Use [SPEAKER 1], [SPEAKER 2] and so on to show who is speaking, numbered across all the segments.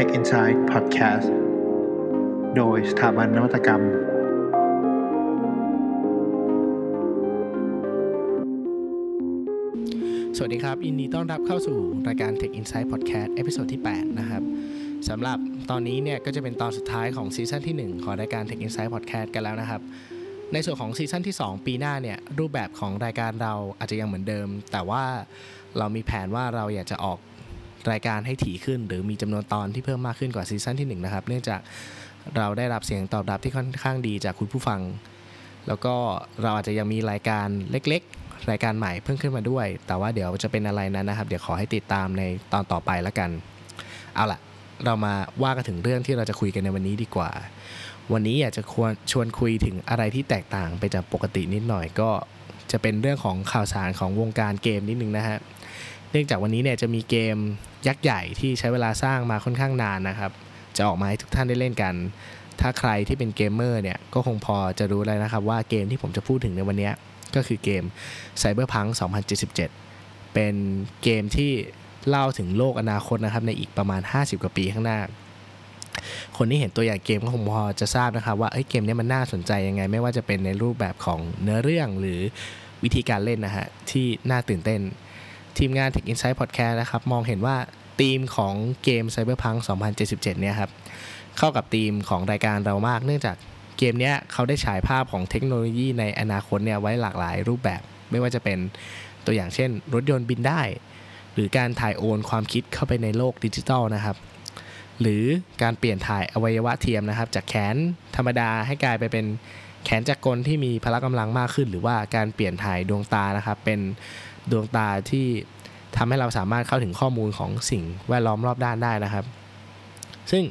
[SPEAKER 1] Tech Insight Podcast โดยสถาบันนวัตกรรม
[SPEAKER 2] สวัสดีครับยินดีต้อนรับเข้าสู่รายการ Tech Insight Podcast episode ที่ 8 นะครับสำหรับตอนนี้เนี่ยก็จะเป็นตอนสุดท้ายของซีซั่นที่ 1 ของรายการ Tech Insight Podcast กันแล้วนะครับ ในส่วนของซีซั่นที่ 2 ปีหน้าเนี่ยรูปแบบของรายการเราอาจจะยังเหมือนเดิม แต่ว่าเรามีแผนว่าเราอยากจะออก รายการให้ถี่ขึ้น หรือมีจำนวนตอนที่เพิ่มมากขึ้นกว่าซีซั่นที่1นะครับเนื่องจากเราได้รับเสียงตอบรับที่ค่อนข้างดีจากคุณผู้ฟัง แล้วก็เราอาจจะยังมีรายการเล็กๆ รายการใหม่เพิ่มขึ้นมาด้วย แต่ว่าเดี๋ยวจะเป็นอะไรนั้นนะครับ เดี๋ยวขอให้ติดตามในตอนต่อไปแล้วกัน เอาล่ะ เรามาว่ากันถึงเรื่องที่เราจะคุยกันในวันนี้ดีกว่า วันนี้อยากจะควรชวนคุยถึงอะไรที่แตกต่างไปจากปกตินิดหน่อยก็จะเป็นเรื่องของข่าวสารของวงการเกมนิดนึงนะฮะ เนื่องจากวันนี้เนี่ยจะมีเกมยักษ์ใหญ่ที่ใช้เวลาสร้างมาค่อนข้างนานนะครับ จะออกมาให้ทุกท่านได้เล่นกัน ถ้าใครที่เป็นเกมเมอร์เนี่ยก็คงพอจะรู้แล้วนะครับว่าเกมที่ผมจะพูดถึงในวันนี้ก็คือเกม Cyberpunk 2077 เป็นเกมที่เล่าถึงโลกอนาคตนะครับในอีกประมาณ 50 กว่าปีข้างหน้า คนที่เห็นตัวอย่างเกมก็คงพอจะทราบนะครับว่าเเกมนี้มันน่าสนใจยังไง ไม่ว่าจะเป็นในรูปแบบของเนื้อเรื่องหรือวิธีการเล่นนะฮะที่น่าตื่นเต้น ทีมงาน Tech Insight Podcast นะครับ มองเห็นว่าธีมของเกม Cyberpunk 2077 เนี่ยครับ เข้ากับธีมของรายการเรามาก เนื่องจากเกมเนี้ยเขาได้ฉายภาพของเทคโนโลยีในอนาคตเนี่ยไว้หลากหลายรูปแบบ ไม่ว่าจะเป็นตัวอย่างเช่น รถยนต์บินได้ หรือการถ่ายโอนความคิดเข้าไปในโลกดิจิทัลนะครับหรือการเปลี่ยนถ่ายอวัยวะเทียมนะครับ จากแขนธรรมดาให้กลายไปเป็นแขนจักรกลที่มีพละกำลังมากขึ้น หรือว่าการเปลี่ยนถ่ายดวงตานะครับ เป็น ดวงตาที่ทำให้เราสามารถเข้าถึงข้อมูลของสิ่งแวดล้อมรอบด้านได้นะครับ ซึ่ง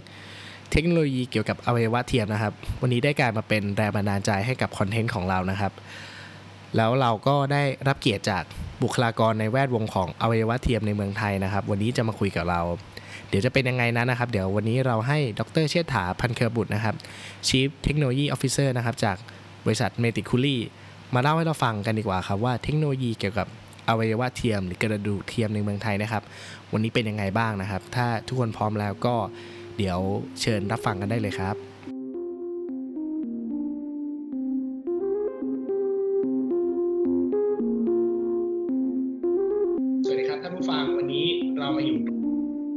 [SPEAKER 2] เทคโนโลยีเกี่ยวกับอวัยวะเทียมนะครับ วันนี้ได้กลายมาเป็นแรงบันดาลใจให้กับคอนเทนต์ของเรานะครับ แล้วเราก็ได้รับเกียรติจากบุคลากรในแวดวงของอวัยวะเทียมในเมืองไทยนะครับ วันนี้จะมาคุยกับเรา เดี๋ยวจะเป็นยังไงนั้นนะครับ เดี๋ยววันนี้เราให้ดรเชษฐาพันเครือบุตรนะครับ Chief Technology Officer นะครับจากบริษัทเมติคูลี่มาเล่าให้เราฟังกันดีกว่าครับว่าเทคโนโลยีเกี่ยวกับ อวัยวะเทียมหรือกระดูกเทียมในเมืองไทยนะครับ วันนี้เป็นยังไงบ้างนะครับ ถ้าทุกคนพร้อมแล้วก็เดี๋ยวเชิญรับฟังกันได้เลยครับสวัสดีครับท่านผู้ฟังวันนี้เรามาอยู่ส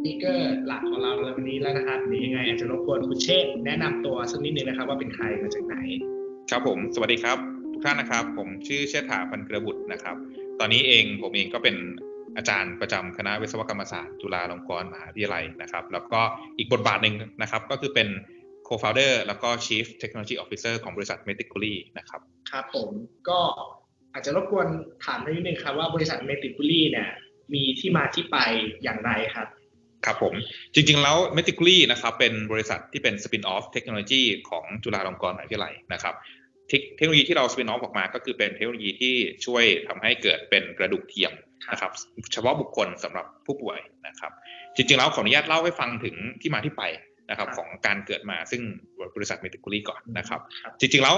[SPEAKER 2] ปีกเกอร์หลักของเราในวันนี้แล้วนะครับเดี๋ยวยังไงอาจจะรบกวนคุณเชษฐ์แนะนำตัวสักนิดนึงนะครับ ว่าเป็นใครมาจากไหน
[SPEAKER 3] ครับผม สวัสดีครับ ทุกท่านนะครับ ผมชื่อเชษฐาพันกระบุตรนะครับ ตอนนี้เองผมเองก็เป็นอาจารย์ประจำคณะวิศวกรรมศาสตร์จุฬาลงกรณ์มหาวิทยาลัยนะครับ แล้วก็อีกบทบาทหนึ่งนะครับ ก็คือเป็น co-founder แล้วก็ chief technology officer ของบริษัท Metically นะครับ
[SPEAKER 2] ครับผมก็อาจจะรบกวนถามนิดนึงครับว่าบริษัท Meticuly เนี่ยมีที่มาที่ไปอย่างไรครับ
[SPEAKER 3] ครับผม จริงๆ แล้ว Meticuly นะครับเป็นบริษัทที่เป็น spin off เทคโนโลยีของจุฬาลงกรณ์มหาวิทยาลัยนะครับ เทคเทคโนโลยีที่เรา spin off ออกมา ก็คือเป็นเทคโนโลยีที่ช่วยทำให้เกิดเป็นกระดูกเทียมนะครับ เฉพาะบุคคลสำหรับผู้ป่วยนะครับ จริงๆแล้วขออนุญาตเล่าให้ฟังถึงที่มาที่ไปนะครับของการเกิดมาซึ่งบริษัท Meticuly ก่อนนะครับ จริงๆแล้ว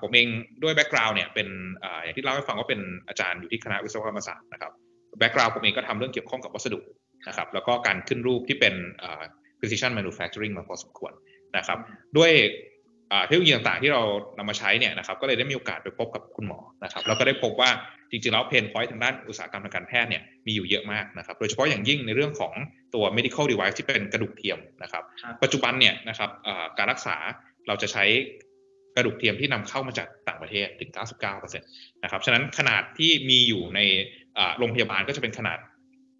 [SPEAKER 3] ผมเองด้วย background เนี่ยเป็นอย่างที่เล่าให้ฟังว่าเป็นอาจารย์อยู่ที่คณะวิศวกรรมศาสตร์นะครับ background ผมเองก็ทำเรื่องเกี่ยวข้องกับวัสดุนะครับแล้วก็การขึ้นรูปที่เป็น precision manufacturing มาพอสมควรนะครับด้วย เทคโนโลยีต่างๆที่เรานำมาใช้เนี่ยนะครับก็เลยได้มีโอกาสไปพบกับคุณหมอนะครับแล้วก็ได้พบว่าจริงๆแล้ว pain point ทางด้านอุตสาหกรรมทางการแพทย์เนี่ยมีอยู่เยอะมากนะครับโดยเฉพาะอย่างยิ่งในเรื่องของตัว medical device ที่เป็นกระดูกเทียมนะครับ ปัจจุบันเนี่ยนะครับการรักษาเราจะใช้กระดูกเทียมที่นำเข้ามาจากต่างประเทศถึง 99%นะครับฉะนั้นขนาดที่มีอยู่ในโรงพยาบาลก็จะเป็นขนาด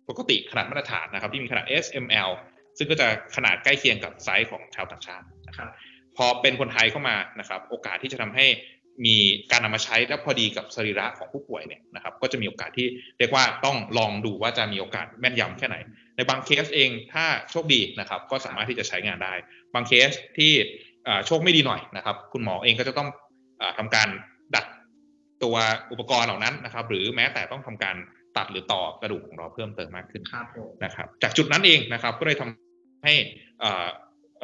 [SPEAKER 3] ปกติขนาดมาตรฐานนะครับที่มีขนาด S M L ซึ่งก็จะขนาดใกล้เคียงกับไซส์ของชาวต่างชาตินะครับ พอเป็นคนไทยเข้ามานะครับ โอกาสที่จะทำให้มีการนำมาใช้และพอดีกับสรีระของผู้ป่วยเนี่ยนะครับ ก็จะมีโอกาสที่เรียกว่าต้องลองดูว่าจะมีโอกาสแม่นยำแค่ไหน ในบางเคสเองถ้าโชคดีนะครับ ก็สามารถที่จะใช้งานได้ บางเคสที่โชคไม่ดีหน่อยนะครับ คุณหมอเองก็จะต้องอทำการดัดตัวอุปกรณ์เหล่านั้นนะครับ หรือแม้แต่ต้องทำการตัดหรือต่อกระดูกของเราเพิ่มเติมมากขึ้นนะครับ จากจุดนั้นเองนะครับ ก็เลยทำให้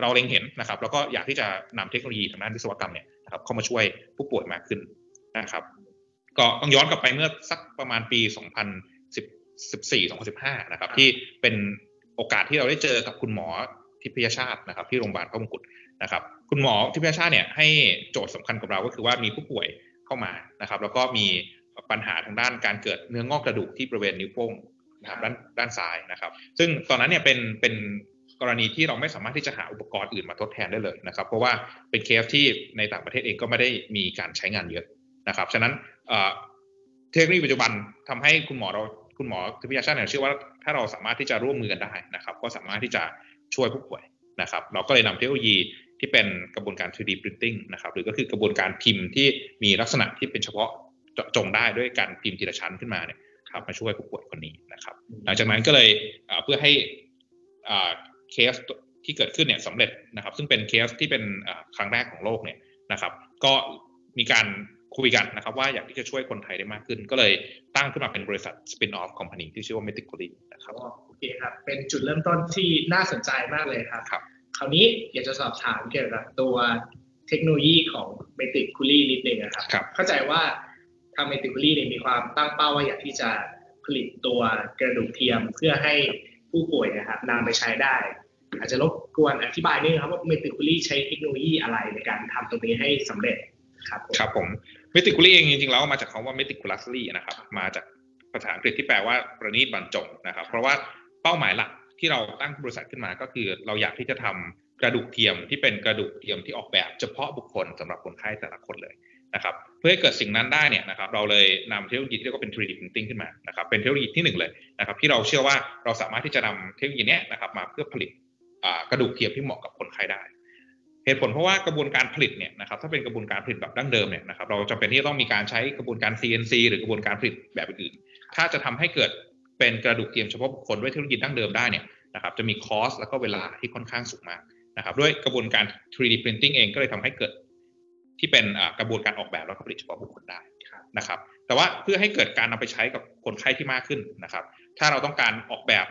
[SPEAKER 3] เราเล็งเห็นนะครับ แล้วก็อยากที่จะนำเทคโนโลยีทางด้านวิศวกรรมเนี่ยนะครับเข้ามาช่วยผู้ป่วยมากขึ้นนะครับ ก็ต้องย้อนกลับไปเมื่อสักประมาณปี 2014 2015 นะครับ ที่เป็นโอกาสที่เราได้เจอกับคุณหมอทิพยชาตินะครับ ที่โรงพยาบาลพระมงกุฎนะครับ คุณหมอทิพยชาติเนี่ยให้โจทย์สำคัญกับเราก็คือว่ามีผู้ป่วยเข้ามานะครับ แล้วก็มีปัญหาทางด้านการเกิดเนื้องอกกระดูกที่บริเวณนิ้วโป้งนะครับด้านด้านซ้ายนะครับ ซึ่งตอนนั้นเนี่ยเป็นเป็น กรณีที่เราไม่สามารถที่จะหาอุปกรณ์อื่นมาทดแทนได้เลยนะครับ เพราะว่าเป็นเคสที่ในต่างประเทศเองก็ไม่ได้มีการใช้งานเยอะนะครับ ฉะนั้นเทคโนโลยีปัจจุบันทำให้คุณหมอเราคุณหมอทิพยาชาติเนี่ยเชื่อว่าถ้าเราสามารถที่จะร่วมมือกันได้นะครับ ก็สามารถที่จะช่วยผู้ป่วยนะครับ เราก็เลยนำเทคโนโลยีที่เป็นกระบวนการ 3D printing นะครับ หรือก็คือกระบวนการพิมพ์ที่มีลักษณะที่เป็นเฉพาะเจาะจงได้ด้วยการพิมพ์ทีละชั้นขึ้นมาเนี่ยครับมาช่วยผู้ป่วยคนนี้นะครับ หลังจากนั้นก็เลยเพื่อให้ เคสที่เกิดขึ้นเนี่ยสำเร็จนะครับ ซึ่งเป็นเคสที่เป็นครั้งแรกของโลกเนี่ยนะครับ ก็มีการคุยกันนะครับ ว่าอยากที่จะช่วยคนไทยได้มากขึ้น ก็เลยตั้งขึ้นมาเป็นบริษัท spin off company ที่ชื่อว่า Metically นะครับ
[SPEAKER 4] โอเคครับ เป็นจุดเริ่มต้นที่น่าสนใจมากเลยครับ
[SPEAKER 3] ครับ
[SPEAKER 4] คราวนี้อยากจะสอบถามเกี่ยวกับตัวเทคโนโลยีของ Metically นิดนึงนะครับ
[SPEAKER 3] รบ
[SPEAKER 4] เข้าใจว่าทาง Metically เนี่ยมีความตั้งเป้าว่าอยากที่จะผลิตตัวกระดูกเทียมเพื่อให้ ผู้ป่วยนะครับนำไปใช้ได้ อาจจะรบกวนอธิบายนิดนะครับว่า Metically ใช้เทคโนโลยีอะไรในการทำตรงนี้ให้สำเร็จครับ
[SPEAKER 3] ครับผม Metically เองจริงๆแล้วมาจากคำว่า meticulously นะครับมาจากภาษาอังกฤษที่แปลว่าประณีตบรรจงนะครับ เพราะว่าเป้าหมายหลักที่เราตั้งบริษัทขึ้นมาก็คือ เราอยากที่จะทำกระดูกเทียมที่เป็นกระดูกเทียมที่ออกแบบเฉพาะบุคคลสำหรับคนไข้แต่ละคนเลยนะครับ พื่อให้เกิดสิ่งนั้นได้เนี่ยนะครับเราเลยนำเทคโนโลยีที่เรียกว่าเป็น 3D printing ขึ้นมานะครับเป็นเทคโนโลยีที่หนึ่งเลยนะครับที่เราเชื่อว่าเราสามารถที่จะนำเทคโนโลยีนี้นะครับมาเพื่อผลิตกระดูกเทียมที่เหมาะกับคนไข้ได้ เหตุผลเพราะว่ากระบวนการผลิตเนี่ยนะครับถ้าเป็นกระบวนการผลิตแบบดั้งเดิมเนี่ยนะครับเราจำเป็นที่จะต้องมีการใช้กระบวนการ CNC หรือกระบวนการผลิตแบบอื่นถ้าจะทำให้เกิดเป็นกระดูกเทียมเฉพาะบุคคลด้วยเทคโนโลยีดั้งเดิมได้เนี่ยนะครับจะมีคอสแล้วก็เวลาที่ค่อนข้างสูงมากนะครับด้วยกระบวนการ 3D printing เองก็เลยทำให้เกิด ที่เป็นกระบวนการออกแบบแล้วก็ผลิตเฉพาะบุคคลได้นะครับ แต่ว่าเพื่อให้เกิดการนำไปใช้กับคนไข้ที่มากขึ้นนะครับ ถ้าเราต้องการออกแบบ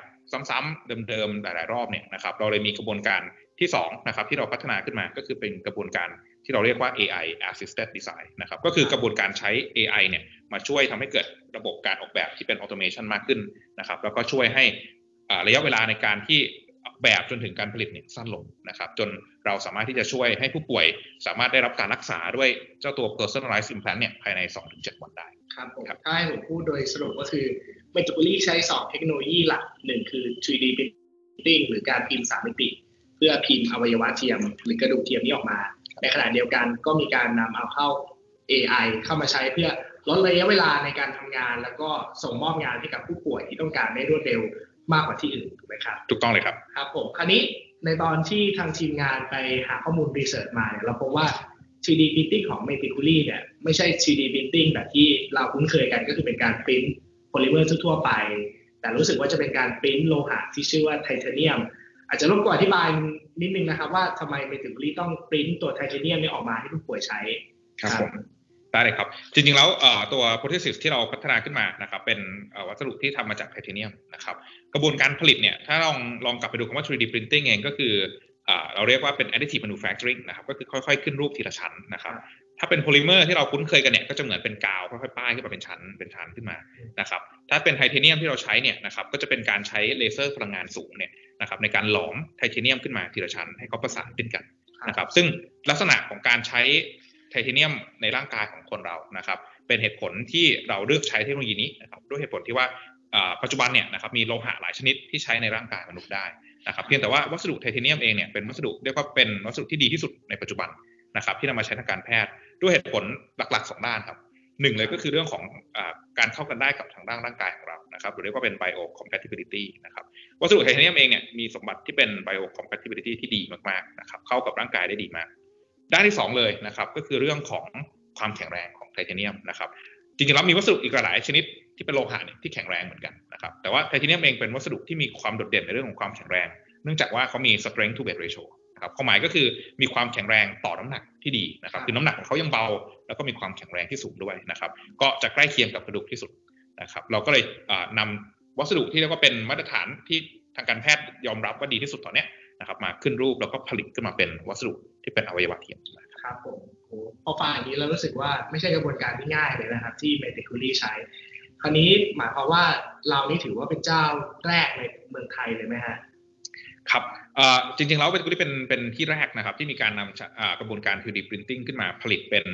[SPEAKER 3] ซ้ำๆเดิมๆหลายๆ รอบเนี่ยนะครับ เราเลยมีกระบวนการที่2นะครับที่เราพัฒนาขึ้นมาก็คือเป็นกระบวนการที่เราเรียกว่า AI assisted design นะครับ ก็คือกระบวนการใช้ AI เนี่ยมาช่วยทำให้เกิดระบบการออกแบบที่เป็น automation มากขึ้นนะครับ แล้วก็ช่วยให้ระยะเวลาในการที่ แบบจนถึงการผลิตเนี่ยสั้นลงนะครับ จนเราสามารถที่จะช่วยให้ผู้ป่วยสามารถได้รับการรักษาด้วยเจ้าตัว personalized implant เนี่ยภายใน 2-7 วันได้
[SPEAKER 4] ครับผมถ้าให้ผมพูดโดยสรุปก็คือ m e t อ o l y ใช้ 2 เทคโนโลยีหลักหนึ่งคือ 3D printing หรือการพิมพ์3มิติ เพื่อพิมพ์อวัยวะเทียม หรือกระดูกเทียมนี้ออกมา ในขณะเดียวกันก็มีการนำเอาเข้า AI เข้ามาใช้เพื่อลดระยะเวลาในการทำงาน แล้วก็ส่งมอบงานให้กับผู้ป่วยที่ต้องการได้รวดเร็ว มากกว่าที่อื่นถูกไหมครับ
[SPEAKER 3] ถูกต้องเลยครับ
[SPEAKER 4] ครับผมคราวนี้ในตอนที่ทางทีมงานไปหาข้อมูล research มาเนี่ยเราพบว่า 3D printing ของ m e t i c u l y เนี่ยไม่ใช่ 3D printing แบบที่เราคุ้นเคยกันก็คือเป็นการพิมพ์โพลิเมอร์ทั่วไป แต่รู้สึกว่าจะเป็นการพิมพ์โลหะที่ชื่อว่าไทเทเนียม อาจจะรบกวนอธิบายนิดนึงนะครับว่าทำไม Meticuly ถึงต้องปริ้นตัวไทเทเนียมนี้ออกมาให้ผู้ป่วยใช้
[SPEAKER 3] ครับผม ได้เลยครับ จริงๆแล้วตัว prosthesis ที่เราพัฒนาขึ้นมานะครับเป็นวัสดุที่ทำมาจากไทเทเนียมนะครับกระบวนการผลิตเนี่ยถ้าลองลองกลับไปดูคำว่า 3D printing เองก็คือเราเรียกว่าเป็น additive manufacturing นะครับก็คือค่อยๆ ขึ้นรูปทีละชั้นนะครับถ้าเป็นโพลิเมอร์ที่เราคุ้นเคยกันเนี่ยก็จะเหมือนเป็นกาวค่อยๆป้ายขึ้นมาเป็นชั้นเป็นชั้นขึ้นมานะครับถ้าเป็นไทเทเนียมที่เราใช้เนี่ยนะครับก็จะเป็นการใช้เลเซอร์พลังงานสูงเนี่ยนะครับในการหลอมไทเทเนียมขึ้นมาทีละชั้นให้เขาประสานขึ้นกันนะครับซึ่งลักษณะของการใช้ ทเทเนียมในร่างกายของคนเรานะครับ เป็นเหตุผลที่เราเลือกใช้เทคโนโลยีนี้นะครับด้วยเหตุผลที่ว่าปัจจุบันเนี่ยนะครับมีโลหะหลายชนิดที่ใช้ในร่างกายมนุษย์ได้นะครับเพียงแต่ว่าวัสดุไทเทเนียมเองเนี่ยเป็นวัสดุเรียกว่าเป็นวัสดุที่ดีที่สุดในปัจจุบันนะครับที่นำมาใช้ทางการแพทย์ด้วยเหตุผลหลักๆสองด้านครับหนึ่งเลยก็คือเรื่องของอการเข้ากันได้กับทางด้านร่างกายของเรานะครับหรือเรียกว่าเป็น bio compatibility นะครับวัสดุไทเทเนียมเองเนี่ยมีสมบัติที่เป็น bio compatibility ที่ดีมากๆนะครับเข้ากับร่างกายได้ดีมาก ด้านที่ 2 เลยนะครับก็คือเรื่องของความแข็งแรงของไทเทเนียมนะครับจริงๆแล้วมีวัสดุอีกหลายชนิดที่เป็นโลหะเนี่ยที่แข็งแรงเหมือนกันนะครับแต่ว่าไทเทเนียมเองเป็นวัสดุที่มีความโดดเด่นในเรื่องของความแข็งแรง เนื่องจากว่าเขามี strength to weight ratio ครับความหมายก็คือมีความแข็งแรงต่อน้ำหนักที่ดีนะครับคือน้ำหนักของเขายังเบา แล้วก็มีความแข็งแรงที่สูงด้วยนะครับ ก็จะใกล้เคียงกับกระดูกที่สุดนะครับ เราก็เลยนำวัสดุที่เรียกว่าเป็นมาตรฐานที่ทางการแพทย์ยอมรับว่าดีที่สุดตอนนี้นะครับมาขึ้นรูปแล้วก็ผลิตขึ้นมาเป็นวัสดุ ที่เป็นอวัยวะเทียม
[SPEAKER 4] ครับผมพอฟังอย่างนี้เรารู้สึกว่าไม่ใช่กระบวนการที่ง่ายเลยนะครับ ที่เมดิคูลี่ใช้ คราวนี้หมายความว่าเรานี่ถือว่าเป็นเจ้าแรกในเมืองไทยเลยไหมฮะ
[SPEAKER 3] ครับจริงๆแล้วเป็นเป็นเป็นที่แรกนะครับ ที่มีการนำกระบวนการ 3D printing ขึ้นมาผลิตเป็น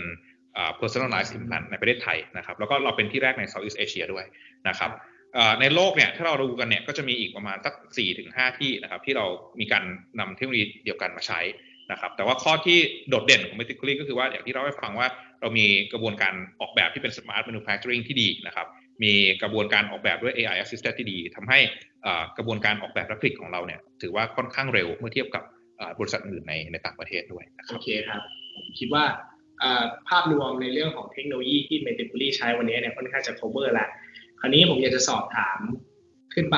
[SPEAKER 3] personalized implant ในประเทศไทยนะครับ แล้วก็เราเป็นที่แรกใน Southeast Asia ด้วยนะครับในโลกเนี่ยถ้าเราดูกันเนี่ยก็จะมีอีกประมาณสัก4ถึง5ที่นะครับ ที่เรามีการนำเทคโนโลยีเดียวกันมาใช้ นะครับแต่ว่าข้อที่โดดเด่นของ m e t i c a l l y ก็คือว่าอย่างที่เราได้ฟังว่าเรามีกระบวนการออกแบบที่เป็น smart manufacturing ที่ดีนะครับมีกระบวนการออกแบบด้วย AI assisted ที่ดีทำให้กระบวนการออกแบบและผลิตของเราเนี่ยถือว่าค่อนข้างเร็วเมื่อเทียบกับบริษัทอื่นในในต่างประเทศด้วยนะครับ
[SPEAKER 4] โอเคครับผมคิดว่าภาพรวมในเรื่องของเทคโนโลยีที่ m e t i c a l l y ใช้วันนี้เนี่ยค่อนข้างจะ cover แล้วคราวนี้ผมอยากจะสอบถามขึ้นไป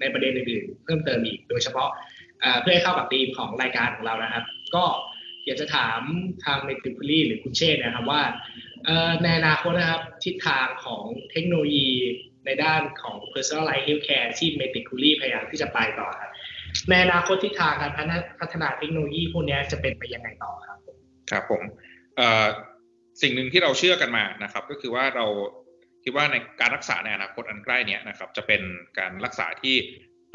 [SPEAKER 4] ในประเด็นอื่นๆเพิ่มเติมอีก โดยเฉพาะ เพื่อให้เข้ากับธีมของรายการของเรานะครับ ก็อยากจะถามทางเมติคุลี่หรือคุณเชษนะครับว่าในอนาคตนะครับทิศทางของเทคโนโลยีในด้านของ personalized healthcare ที่เมติคุลี่พยายามที่จะไปต่อครับในอนาคตทิศทางการพัฒนาเทคโนโลยีพวกนี้จะเป็นไปยังไงต่อครับ
[SPEAKER 3] ครับผมสิ่งหนึ่งที่เราเชื่อกันมานะครับ ก็คือว่าเราคิดว่าในการรักษาในอนาคตอันใกล้นี้นะครับ จะเป็นการรักษาที่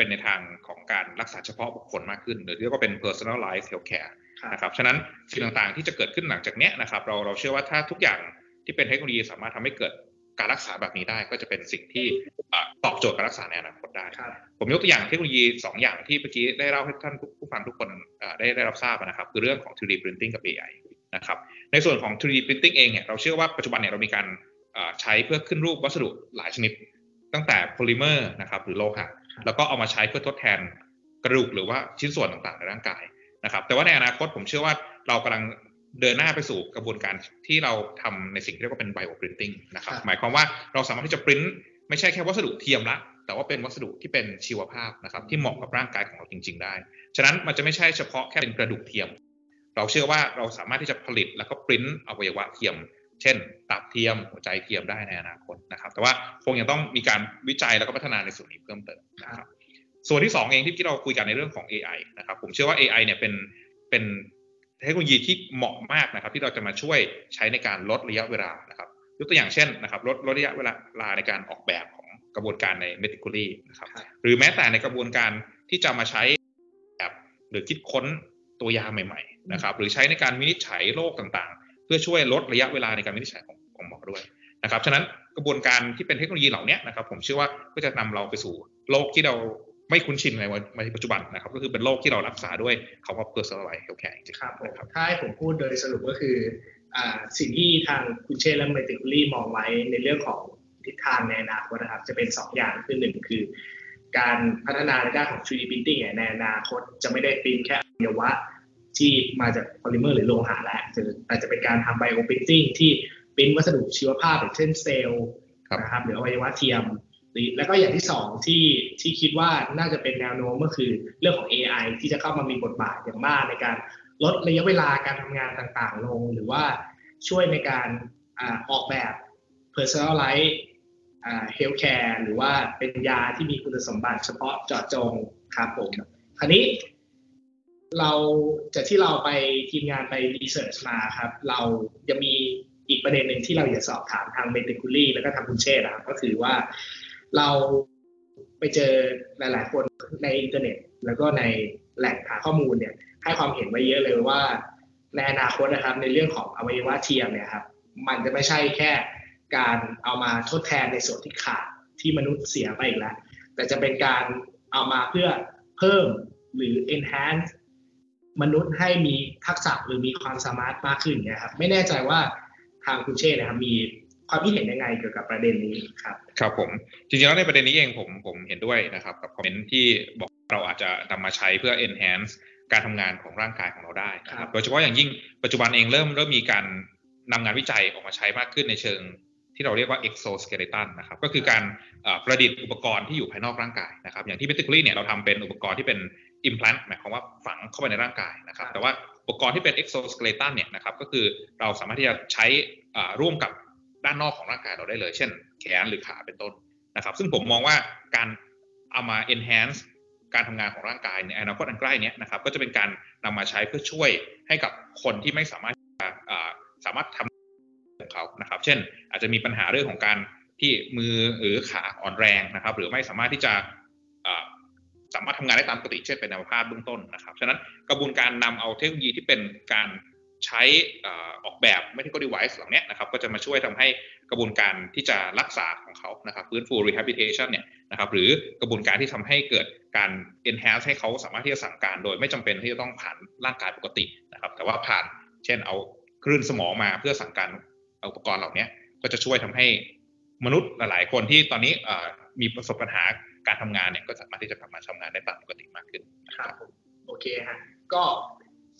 [SPEAKER 3] เป็นในทางของการรักษาเฉพาะบุคคลมากขึ้น หรือเรียกว่าเป็น personalized healthcare นะครับฉะนั้นสิ่งต่างๆที่จะเกิดขึ้นหลังจากนี้นะครับเราเราเชื่อว่าถ้าทุกอย่างที่เป็นเทคโนโลยีสามารถทำให้เกิดการรักษาแบบนี้ได้ก็จะเป็นสิ่งที่ตอบโจทย์การรักษาในอนาคตได้ ผมยกตัวอย่างเทคโนโลยี 2 อย่างที่เมื่อกี้ได้เล่าให้ท่านผู้ฟังทุกคนได้ได้รับทราบนะครับ คือเรื่องของ 3D printing กับ AI นะครับในส่วนของ 3D printing เองเนี่ยเราเชื่อว่าปัจจุบันเนี่ยเรามีการใช้เพื่อขึ้นรูปวัสดุหลายชนิด ตั้งแต่โพลิเมอร์นะครับหรือโลหะ แล้วก็เอามาใช้เพื่อทดแทนกระดูกหรือว่าชิ้นส่วนต่างๆในร่างกายนะครับ แต่ว่าในอนาคตผมเชื่อว่าเรากำลังเดินหน้าไปสู่กระบวนการที่เราทำในสิ่งที่เรียกว่าเป็นไบโอปรินติ้งนะครับ หมายความว่าเราสามารถที่จะปริ้นไม่ใช่แค่วัสดุเทียมละ แต่ว่าเป็นวัสดุที่เป็นชีวภาพนะครับที่เหมาะกับร่างกายของเราจริง ๆ ได้ ฉะนั้นมันจะไม่ใช่เฉพาะแค่เป็นกระดูกเทียม เราเชื่อว่าเราสามารถที่จะผลิตแล้วก็ปริ้นอวัยวะเทียม เช่น ตับเทียมหัวใจเทียมได้ในอนาคตนะครับ แต่ว่าคงยังต้องมีการวิจัยแล้วก็พัฒนาในส่วนนี้เพิ่มเติมนะครับส่วนที่ 2 เองที่เราคุยกันในเรื่องของ AI นะครับ ผมเชื่อว่า AI เนี่ยเป็นเป็นเทคโนโลยีที่เหมาะมากนะครับ ที่เราจะมาช่วยใช้ในการลดระยะเวลานะครับยกตัวอย่างเช่นนะครับลดลดระยะเวลาในการออกแบบของกระบวนการใน m e d i c a l y นะครับหรือแม้แต่ในกระบวนการที่จะมาใช้แบบหรือคิดค้นตัวยาใหม่ ๆ นะครับ หรือใช้ในการวินิจฉัยโรคต่าง พื่อช่วยลดระยะเวลาในการวินิจฉัยของของหมอด้วยนะครับฉะนั้นกระบวนการที่เป็นเทคโนโลยีเหล่านี้นะครับ ผมเชื่อว่าก็จะนำเราไปสู่โลกที่เราไม่คุ้นชินในวันในปัจจุบันนะครับ ก็คือเป็นโรคที่เรารักษาด้วยคำว่า personalized healthcare จริง
[SPEAKER 4] ๆครับผมถ้าให้ผมพูดโดยสรุปก็คืออ่าสิ่งที่ทางคุณเชษและเมติคุลี่มองไว้ในเรื่องของทิศทางในอนาคตนะครับ จะเป็น 2 อย่างคือหนึ่งคือ การพัฒนาในด้านของ 3D printing ในอนาคตจะไม่ได้พิมพ์แค่อวัยวะ ที่มาจากโพลิเมอร์หรือโลหะแล้วแต่จะเป็นการทำไบโอพิมพ์ที่เป็นวัสดุชีวภาพอย่างเช่นเซลล์นะครับหรืออวัยวะเทียม แล้วก็อย่างที่สองที่ที่คิดว่าน่าจะเป็นแนวโน้มก็คือเรื่องของ AI ที่จะเข้ามามีบทบาทอย่างมากในการลดระยะเวลาการทำงานต่างๆ ลง หรือว่าช่วยในการออกแบบ personalized healthcare หรือว่าเป็นยาที่มีคุณสมบัติเฉพาะเจาะจงครับผม คราวนี้ เราจากที่เราไปทีมงานไปรีเสิร์ชมาครับ เราจะมีอีกประเด็นหนึ่งที่เราอยากสอบถามทางเมติคุลี่แล้วก็ทางคุณเชษนะครับก็คือว่าเราไปเจอหลาย ๆ คนในอินเทอร์เน็ต แล้วก็ในแหล่งหาข้อมูลเนี่ยให้ความเห็นไว้เยอะเลยว่า ในอนาคตนะครับ ในเรื่องของอวัยวะเทียมเนี่ยครับมันจะไม่ใช่แค่การเอามาทดแทนในส่วนที่ขาดที่มนุษย์เสียไปอีกแล้ว แต่จะเป็นการเอามาเพื่อเพิ่มหรือ enhance มนุษย์ให้มีทักษะหรือมีความสามารถมากขึ้นเนี่ยครับไม่แน่ใจว่าทางคุณเช่นะครับมีความคิดเห็นยังไงเกี่ยวกับประเด็นนี้ครับ
[SPEAKER 3] ครับผมจริงๆแล้วในประเด็นนี้เองผมผมเห็นด้วยนะครับกับคอมเมนต์ที่บอกเราอาจจะนำมาใช้เพื่อ enhance การทำงานของร่างกายของเราได้นะครับโดยเฉพาะอย่างยิ่งปัจจุบันเองเริ่มเริ่มมีการนำงานวิจัยออกมาใช้มากขึ้นในเชิงที่เราเรียกว่า exoskeleton นะครับก็คือการประดิษฐ์อุปกรณ์ที่อยู่ภายนอกร่างกายนะครับอย่างที่ m e t i c a l l y เนี่ยเราทำเป็นอุปกรณ์ที่เป็น implant หมายความว่าฝังเข้าไปในร่างกายนะครับ แต่ว่าอุปกรณ์ที่เป็น exoskeleton เนี่ยนะครับ ก็คือเราสามารถที่จะใช้ร่วมกับด้านนอกของร่างกายเราได้เลย เช่น แขนหรือขาเป็นต้นนะครับ ซึ่งผมมองว่าการเอามา enhance การทำงานของร่างกายในอนาคตอันใกล้นี้นะครับ ก็จะเป็นการนำมาใช้เพื่อช่วยให้กับคนที่ไม่สามารถสามารถทำของเขานะครับ เช่น อาจจะมีปัญหาเรื่องของการที่มือหรือขาอ่อนแรงนะครับ หรือไม่สามารถที่จะ สามารถทำงานได้ตามปกติเช่นเป็นอัมพาตเบื้องต้นนะครับ ฉะนั้นกระบวนการนำเอาเทคโนโลยีที่เป็นการใช้ออกแบบ medical device เหล่านี้นะครับก็จะมาช่วยทำให้กระบวนการที่จะรักษาของเขานะครับฟื้นฟู rehabilitation เนี่ยนะครับหรือกระบวนการที่ทำให้เกิดการ enhance ให้เขาสามารถที่จะสั่งการโดยไม่จำเป็นที่จะต้องผ่านร่างกายปกตินะครับแต่ว่าผ่านเช่นเอาคลื่นสมองมาเพื่อสั่งการอุปกรณ์เหล่านี้ก็จะช่วยทำให้มนุษย์หลาย ๆ คนที่ตอนนี้มีประสบปัญหา การทำงานเนี่ยก็สามารถที่จะกลับมาทำงานได้ตามปกติมากขึ้น
[SPEAKER 4] ครับโอเคฮะก็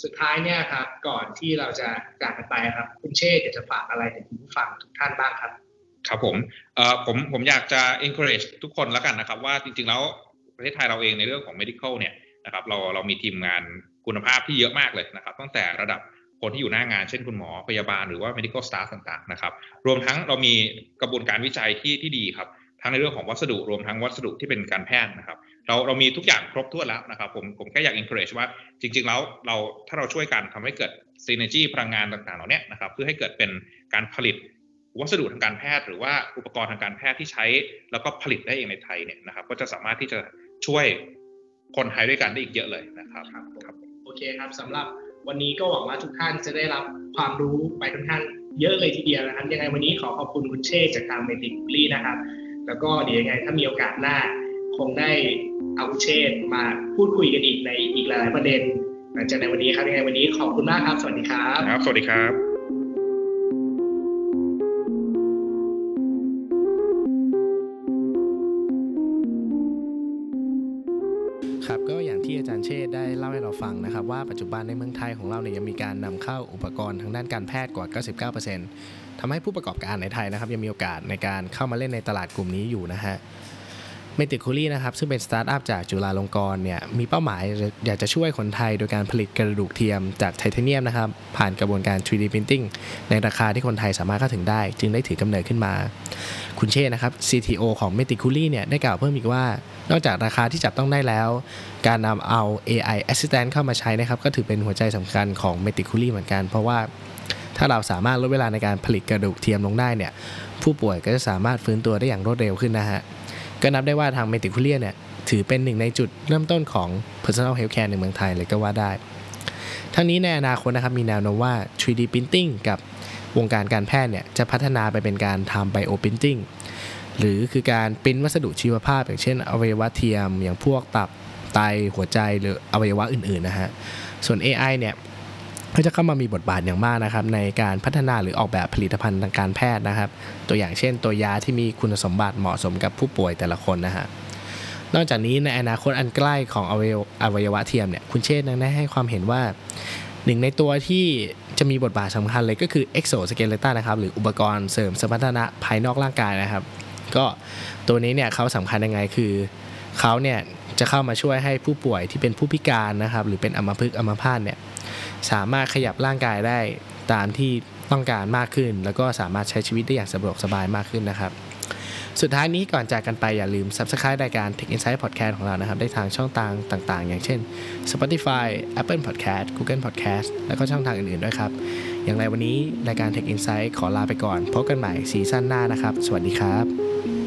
[SPEAKER 4] สุดท้ายเนี่ยครับ ก่อนที่เราจะจากกันไปครับ คุณเชษฐ์จะฝากอะไรถึงผู้ฟังทุกท่านบ้างครับ
[SPEAKER 3] ครับผมเอ่อผมผมอยากจะ encourage ทุกคนแล้วกันนะครับ ว่าจริงๆแล้วประเทศไทยเราเองในเรื่องของ medical เนี่ยนะครับเราเรามีทีมงานคุณภาพที่เยอะมากเลยนะครับ ตั้งแต่ระดับคนที่อยู่หน้างานเช่นคุณหมอพยาบาลหรือว่า medical staff ต่างๆนะครับ รวมทั้งเรามีกระบวนการวิจัยที่ที่ดีครับ ทั้งในเรื่องของวัสดุรวมทั้งวัสดุที่เป็นการแพทย์นะครับ เราเรามีทุกอย่างครบถ้วนแล้วนะครับ ผมผมแค่อยาก encourage ว่าจริง ๆ แล้วเราถ้าเราช่วยกันทำให้เกิด synergy พลังงานต่างๆเหล่านี้นะครับ เพื่อให้เกิดเป็นการผลิตวัสดุทางการแพทย์ หรือว่าอุปกรณ์ทางการแพทย์ที่ใช้ แล้วก็ผลิตได้เองในไทยเนี่ยนะครับ ก็จะสามารถที่จะช่วยคนไทยด้วยกันได้อีกเยอะเลยนะครับ
[SPEAKER 4] ครับโอเคครับสำหรับวันนี้ก็หวังว่าทุกท่านจะได้รับความรู้ไปทุกท่านเยอะเลยทีเดียวนะครับ ยังไงวันนี้ขอขอบคุณคุณเชษจากทางเมดิกลี่นะครับ แล้วก็เดี๋ยวยังไงถ้ามีโอกาสหน้า คงได้เอาเชษมาพูดคุยกันอีกในอีกหลายประเด็น หลังจากในวันนี้ครับยังไงวันนี้ขอบคุณมากครับ สวัสดีครับ
[SPEAKER 3] ครับ สวัสดีครับ
[SPEAKER 2] ครับก็อย่างที่อาจารย์เชษได้เล่าให้เราฟังนะครับว่าปัจจุบันในเมืองไทยของเราเนี่ยยังมีการนำเข้าอุปกรณ์ทางด้านการแพทย์กว่า 99% ทำให้ผู้ประกอบการในไทยนะครับยังมีโอกาสในการเข้ามาเล่นในตลาดกลุ่มนี้อยู่นะฮะ Meticuly นะครับซึ่งเป็นสตาร์ทอัพจากจุฬาลงกรณ์เนี่ยมีเป้าหมายอยากจะช่วยคนไทยโดยการผลิตกระดูกเทียมจากไทเทเนียมนะครับผ่านกระบวนการ 3D Printing ในราคาที่คนไทยสามารถเข้าถึงได้ จึงได้ถือกำเนิดขึ้นมา คุณเชษนะครับ CTO ของ Meticuly เนี่ยได้กล่าวเพิ่มอีกว่า นอกจากราคาที่จับต้องได้แล้ว การนำเอา AI Assistant เข้ามาใช้นะครับก็ถือเป็นหัวใจสำคัญของเมติคูลี่เหมือนกัน เพราะว่า ถ้าเราสามารถลดเวลาในการผลิตกระดูกเทียมลงได้เนี่ยผู้ป่วยก็จะสามารถฟื้นตัวได้อย่างรวดเร็วขึ้นนะฮะก็นับได้ว่าทางเมติคูเลียเนี่ยถือเป็นหนึ่งในจุดเริ่มต้นของ personal healthcare ในเมืองไทยเลยก็ว่าได้ ทั้งนี้ในอนาคตนะครับมีแนวโน้มว่า 3D printing กับวงการการแพทย์เนี่ยจะพัฒนาไปเป็นการทำ bio printing หรือคือการปิ้นวัสดุชีวภาพ อย่างเช่น อวัยวะเทียม อย่างพวกตับไตหัวใจหรืออวัยวะอื่นๆนะฮะ ส่วน AI เนี่ย ก็จะเข้ามามีบทบาทอย่างมากนะครับในการพัฒนาหรือออกแบบผลิตภัณฑ์ทางการแพทย์นะครับ ตัวอย่างเช่น ตัวยาที่มีคุณสมบัติเหมาะสมกับผู้ป่วยแต่ละคนนะฮะนอกจากนี้ในอนาคตอันใกล้ของอวัยวะเทียมเนี่ยคุณเชษฐ์ยังได้ให้ความเห็นว่าหนึ่งในตัวที่จะมีบทบาทสำคัญเลยก็คือ exoskeleton นะครับหรืออุปกรณ์เสริมสมรรถนะภายนอกร่างกายนะครับ ก็ตัวนี้เนี่ยเขาสำคัญยังไงคือเขาเนี่ย จะเข้ามาช่วยให้ผู้ป่วยที่เป็นผู้พิการนะครับ หรือเป็นอัมพฤกษ์อัมพาตเนี่ยสามารถขยับร่างกายได้ตามที่ต้องการมากขึ้น แล้วก็สามารถใช้ชีวิตได้อย่างสะดวกสบายมากขึ้นนะครับสุดท้ายนี้ก่อนจากกันไปอย่าลืม Subscribe รายการ Tech Insight Podcast ของเรานะครับ ได้ทางช่องทางต่างๆ อย่างเช่น Spotify Apple Podcast Google Podcast แล้วก็ช่องทางอื่นๆด้วยครับ อย่างไรวันนี้รายการ Tech Insight ขอลาไปก่อน พบกันใหม่ซีซั่นหน้านะครับ สวัสดีครับ